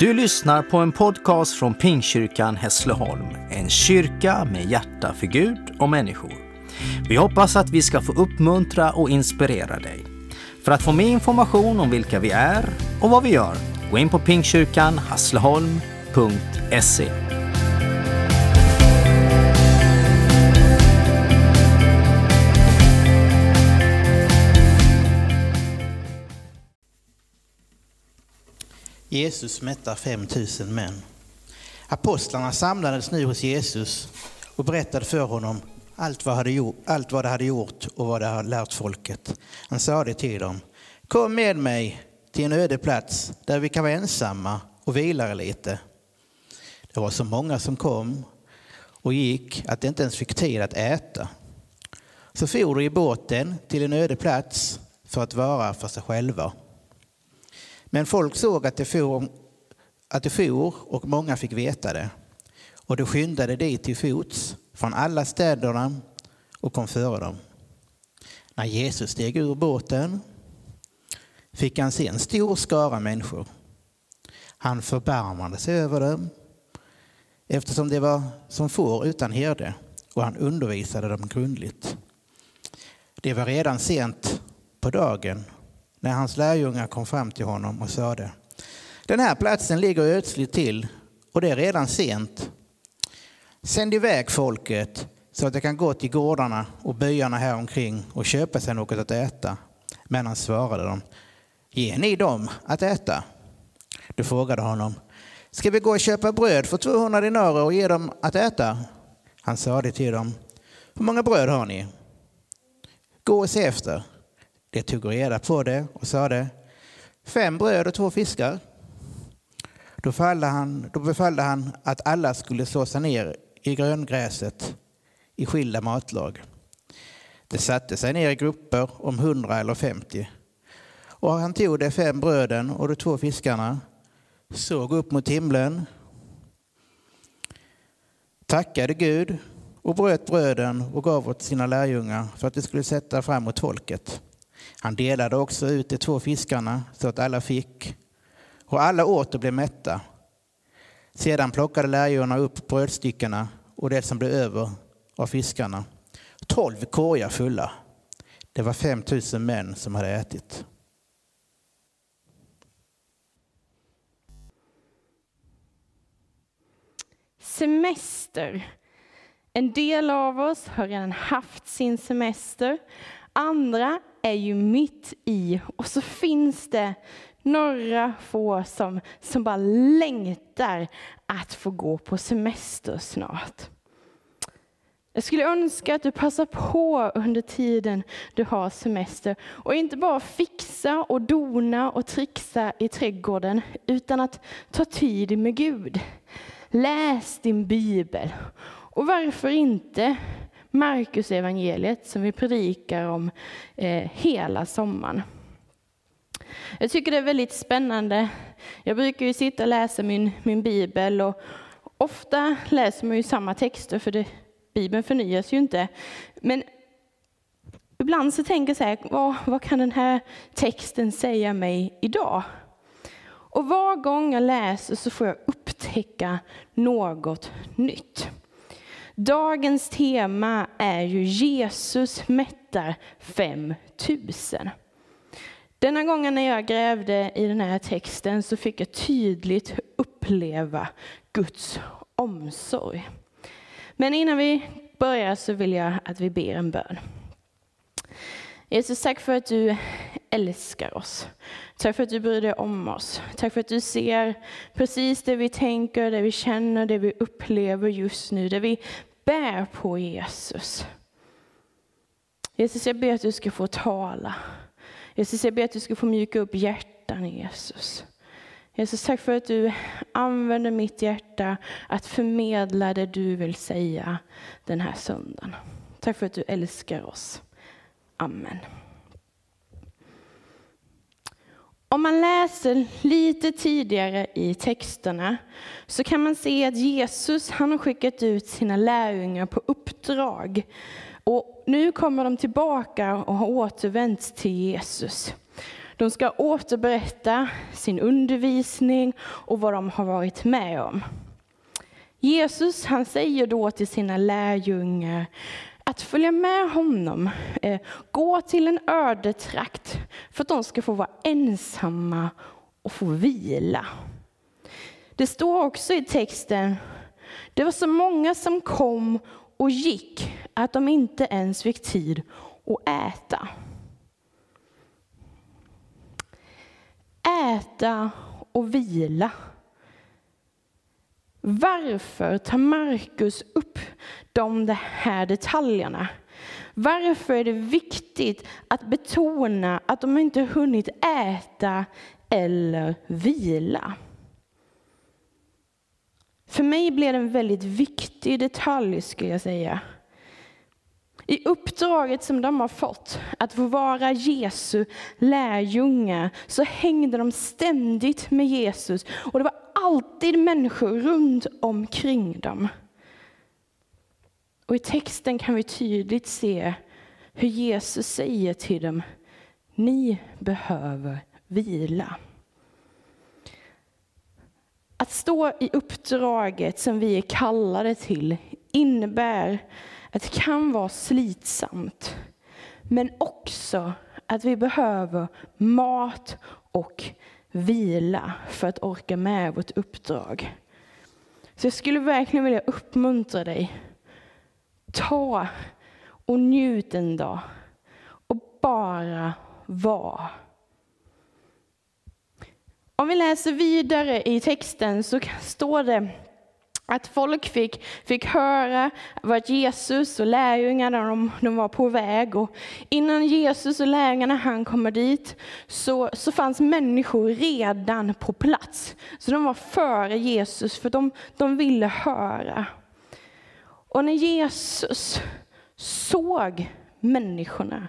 Du lyssnar på en podcast från Pingkyrkan Hässleholm, en kyrka med hjärta för Gud och människor. Vi hoppas att vi ska få uppmuntra och inspirera dig. För att få mer information om vilka vi är och vad vi gör, gå in på pingstkyrkanhassleholm.se. Jesus mättar 5000 män. Apostlarna samlades nu hos Jesus och berättade för honom allt vad, hade gjort, allt vad de hade gjort och vad de hade lärt folket. Han sade till dem, kom med mig till en öde plats där vi kan vara ensamma och vila lite. Det var så många som kom och gick att de inte ens fick tid att äta. Så for de i båten till en öde plats för att vara för sig själva. Men folk såg att det for, att det for och många fick veta det. Och de skyndade dit till fots från alla städerna och kom före dem. När Jesus steg ur båten fick han se en stor skara människor. Han förbarmade sig över dem eftersom det var som får utan herde och han undervisade dem grundligt. Det var redan sent på dagen när hans lärjungar kom fram till honom och sade Den här platsen ligger ödsligt till och det är redan sent. Sänd iväg folket så att de kan gå till gårdarna och byarna här omkring och köpa sig något att äta. Men han svarade dem Ger ni dem att äta? De frågade honom Ska vi gå och köpa bröd för 200 dinarer och ge dem att äta? Han sade till dem Hur många bröd har ni? Gå och se efter. De tog reda på det och sade fem bröd och två fiskar. Då, han, då befallde han att alla skulle slå sig ner i gröngräset i skilda matlag. De satte sig ner i grupper om hundra eller femtio. Och han tog de fem bröden och de två fiskarna, såg upp mot himlen, tackade Gud och bröt bröden och gav åt sina lärjungar för att de skulle sätta fram mot folket. Han delade också ut de två fiskarna så att alla fick, och alla åt och blev mätta. Sedan plockade lärjungarna upp brödstyckena och det som blev över av fiskarna. Tolv korgar fulla. Det var fem tusen män som hade ätit. Semester. En del av oss har redan haft sin semester. Andra är ju mitt i och så finns det några få som, som bara längtar att få gå på semester snart. Jag skulle önska att du passar på under tiden du har semester och inte bara fixa och dona och trixa i trädgården utan att ta tid med Gud. Läs din bibel och varför inte Markus evangeliet som vi predikar om eh, hela sommaren. Jag tycker det är väldigt spännande. Jag brukar ju sitta och läsa min, min bibel och ofta läser man ju samma texter för det, bibeln förnyas ju inte. Men ibland så tänker jag så här, vad, vad kan den här texten säga mig idag? Och var gång jag läser så får jag upptäcka något nytt. Dagens tema är ju Jesus mättar 5000. Denna gången när jag grävde i den här texten så fick jag tydligt uppleva Guds omsorg. Men innan vi börjar så vill jag att vi ber en bön. Jesus, tack för att du älskar oss. Tack för att du bryr dig om oss. Tack för att du ser precis det vi tänker, det vi känner, det vi upplever just nu. Det vi bär på Jesus. Jesus, jag ber att du ska få tala. Jesus, jag ber att du ska få mjuka upp hjärtan, Jesus. Jesus, tack för att du använder mitt hjärta att förmedla det du vill säga den här söndagen. Tack för att du älskar oss. Amen. Om man läser lite tidigare i texterna så kan man se att Jesus han har skickat ut sina lärjungar på uppdrag. Och nu kommer de tillbaka och har återvänt till Jesus. De ska återberätta sin undervisning och vad de har varit med om. Jesus han säger då till sina lärjungar att följa med honom, eh, gå till en öde trakt för att de ska få vara ensamma och få vila. Det står också i texten, det var så många som kom och gick att de inte ens fick tid att äta. Äta och vila. Varför tar Markus upp de här detaljerna? Varför är det viktigt att betona att de inte hunnit äta eller vila? För mig blir det en väldigt viktig detalj, skulle jag säga. I uppdraget som de har fått, att få vara Jesu lärjungar, så hängde de ständigt med Jesus. Och det var alltid människor runt omkring dem. Och i texten kan vi tydligt se hur Jesus säger till dem, ni behöver vila. Att stå i uppdraget som vi är kallade till innebär att det kan vara slitsamt, men också att vi behöver mat och vila för att orka med vårt uppdrag. Så jag skulle verkligen vilja uppmuntra dig. Ta och njut en dag och bara var. Om vi läser vidare i texten så står det att folk fick, fick höra vart Jesus och lärjungarna de, de var på väg. Och innan Jesus och lärjungarna han kommer dit så, så fanns människor redan på plats. Så de var före Jesus för de, de ville höra. Och när Jesus såg människorna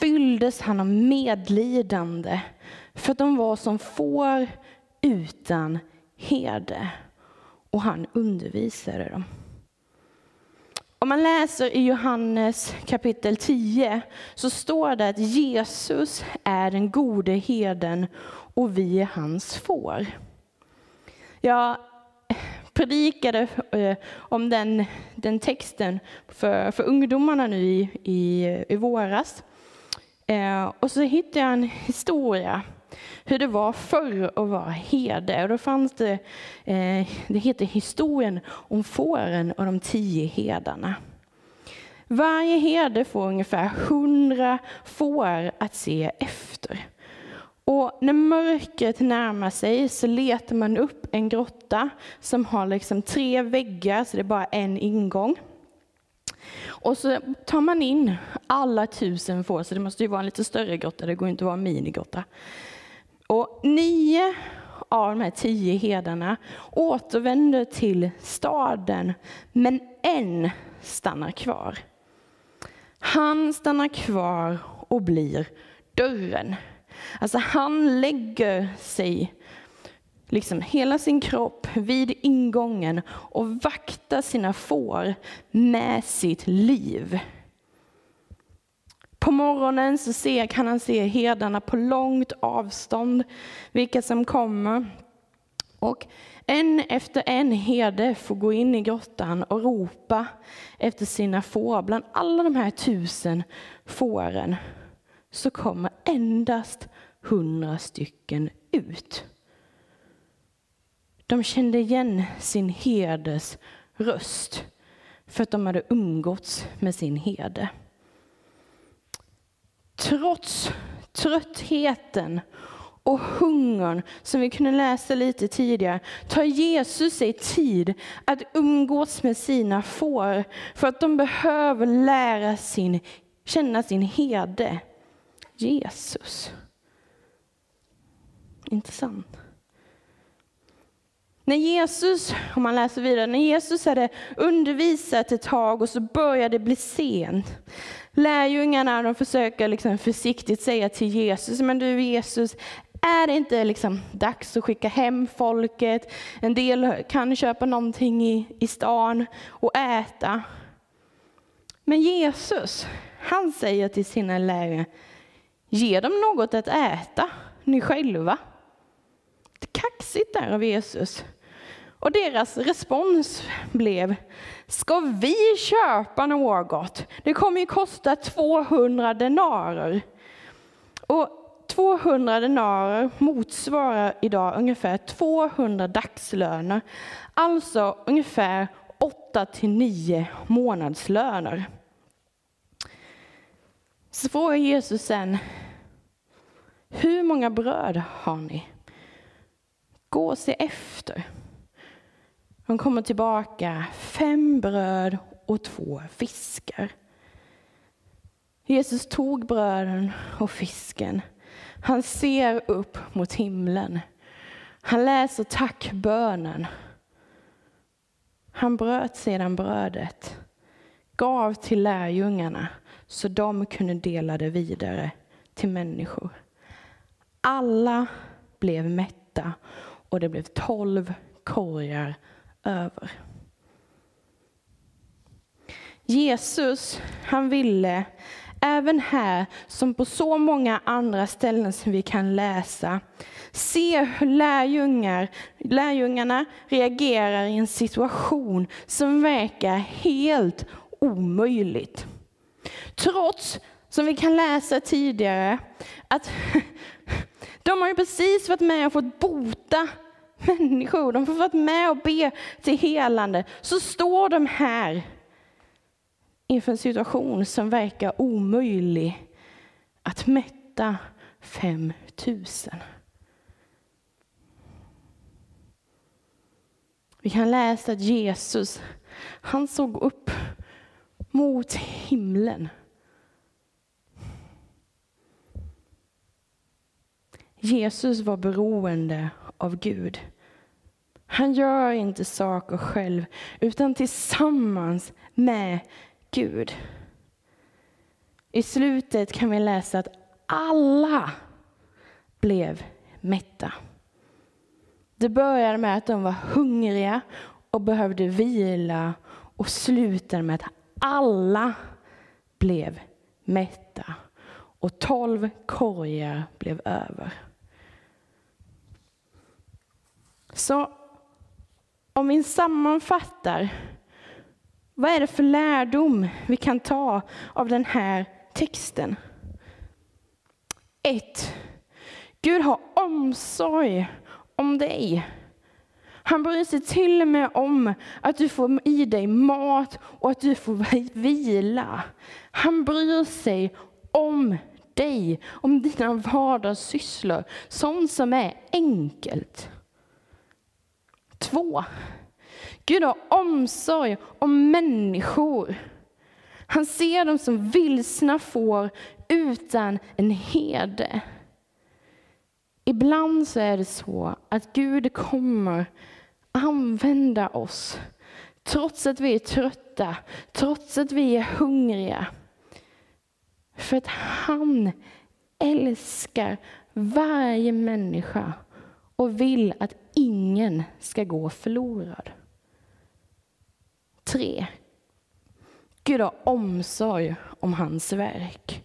fylldes han av medlidande för att de var som får utan herde och han undervisade dem. Om man läser i Johannes kapitel 10 så står det att Jesus är den gode herden och vi är hans får. Jag predikade eh, om den, den texten för, för ungdomarna nu i, i, i våras. Eh, och så hittade jag en historia hur det var förr att vara herde. Och då fanns det, eh, det heter historien om fåren och de tio herdarna. Varje herde får ungefär hundra får att se efter. Och när mörkret närmar sig så letar man upp en grotta som har liksom tre väggar, så det är bara en ingång. Och så tar man in alla tusen får, så det måste ju vara en lite större grotta, det går inte att vara en minigrotta. Och nio av de här tio herdarna återvänder till staden, men en stannar kvar. Han stannar kvar och blir dörren. Alltså han lägger sig, liksom hela sin kropp vid ingången och vaktar sina får med sitt liv. På morgonen så ser, kan han se herdarna på långt avstånd, vilka som kommer. Och en efter en herde får gå in i grottan och ropa efter sina får. Bland alla de här tusen fåren så kommer endast hundra stycken ut. De kände igen sin herdes röst för att de hade umgåtts med sin herde. Trots tröttheten och hungern, som vi kunde läsa lite tidigare, tar Jesus sig tid att umgås med sina får för att de behöver lära sin, känna sin herde, Jesus. Intressant. När Jesus, om man läser vidare, när Jesus hade undervisat ett tag och så började det bli sent. Lärjungarna de försöker liksom försiktigt säga till Jesus, men du Jesus, är det inte liksom dags att skicka hem folket? En del kan köpa någonting i, i stan och äta. Men Jesus, han säger till sina lärjungar, Ge dem något att äta, ni själva. Det är kaxigt där av Jesus. Och deras respons blev, ska vi köpa något? Det kommer ju kosta 200 denarer. Och 200 denarer motsvarar idag ungefär 200 dagslöner. Alltså ungefär 8 till 9 månadslöner. Så frågar Jesus sen, hur många bröd har ni? Gå och se efter. De kommer tillbaka, fem bröd och två fiskar. Jesus tog bröden och fisken. Han ser upp mot himlen. Han läser tackbönen. Han bröt sedan brödet, gav till lärjungarna så de kunde dela det vidare till människor. Alla blev mätta och det blev tolv korgar över. Jesus, han ville även här, som på så många andra ställen som vi kan läsa, se hur lärjungar, lärjungarna reagerar i en situation som verkar helt omöjligt. Trots, som vi kan läsa tidigare, att de har ju precis varit med och fått bota människor, de har varit med och be till helande, så står de här inför en situation som verkar omöjlig att mätta 5 000. Vi kan läsa att Jesus, han såg upp mot himlen. Jesus var beroende av Gud. Han gör inte saker själv, utan tillsammans med Gud. I slutet kan vi läsa att alla blev mätta. Det började med att de var hungriga och behövde vila och slutade med att alla blev mätta och tolv korgar blev över. Så om vi sammanfattar, vad är det för lärdom vi kan ta av den här texten? 1. Gud har omsorg om dig. Han bryr sig till och med om att du får i dig mat och att du får vila. Han bryr sig om dig, om dina vardagssysslor, sånt som är enkelt. Två. Gud har omsorg om människor. Han ser dem som vilsna får utan en herde. Ibland så är det så att Gud kommer använda oss trots att vi är trötta, trots att vi är hungriga. För att han älskar varje människa och vill att ingen ska gå förlorad. 3. Gud har omsorg om hans verk.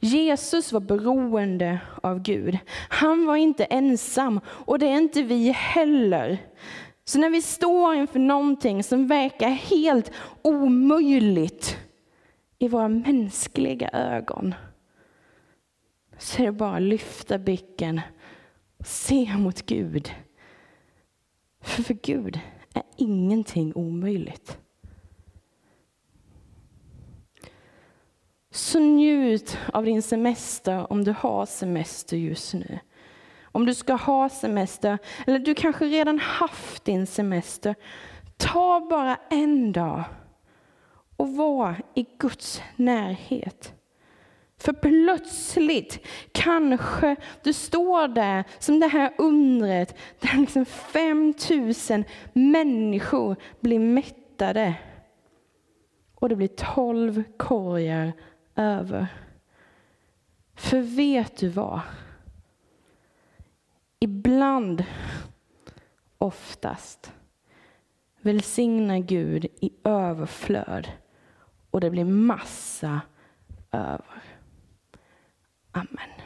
Jesus var beroende av Gud. Han var inte ensam och det är inte vi heller. Så när vi står inför någonting som verkar helt omöjligt i våra mänskliga ögon så är det bara att lyfta blicken och se mot Gud. För för Gud är ingenting omöjligt. Så njut av din semester om du har semester just nu. Om du ska ha semester, eller du kanske redan haft din semester. Ta bara en dag och var i Guds närhet. För plötsligt kanske du står där som det här undret där liksom 5000 människor blir mättade. Och det blir 12 korgar över. För vet du vad? Ibland, oftast, välsignar Gud i överflöd och det blir massa över. Amen.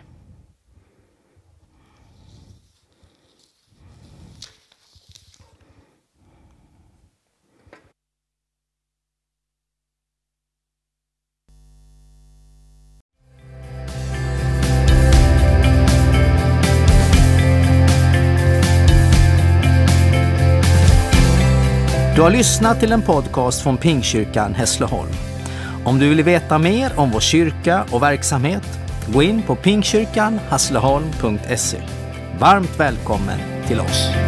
Du har lyssnat till en podcast från Pingkyrkan Hässleholm. Om du vill veta mer om vår kyrka och verksamhet, gå in på pingkyrkanhässleholm.se. Varmt välkommen till oss!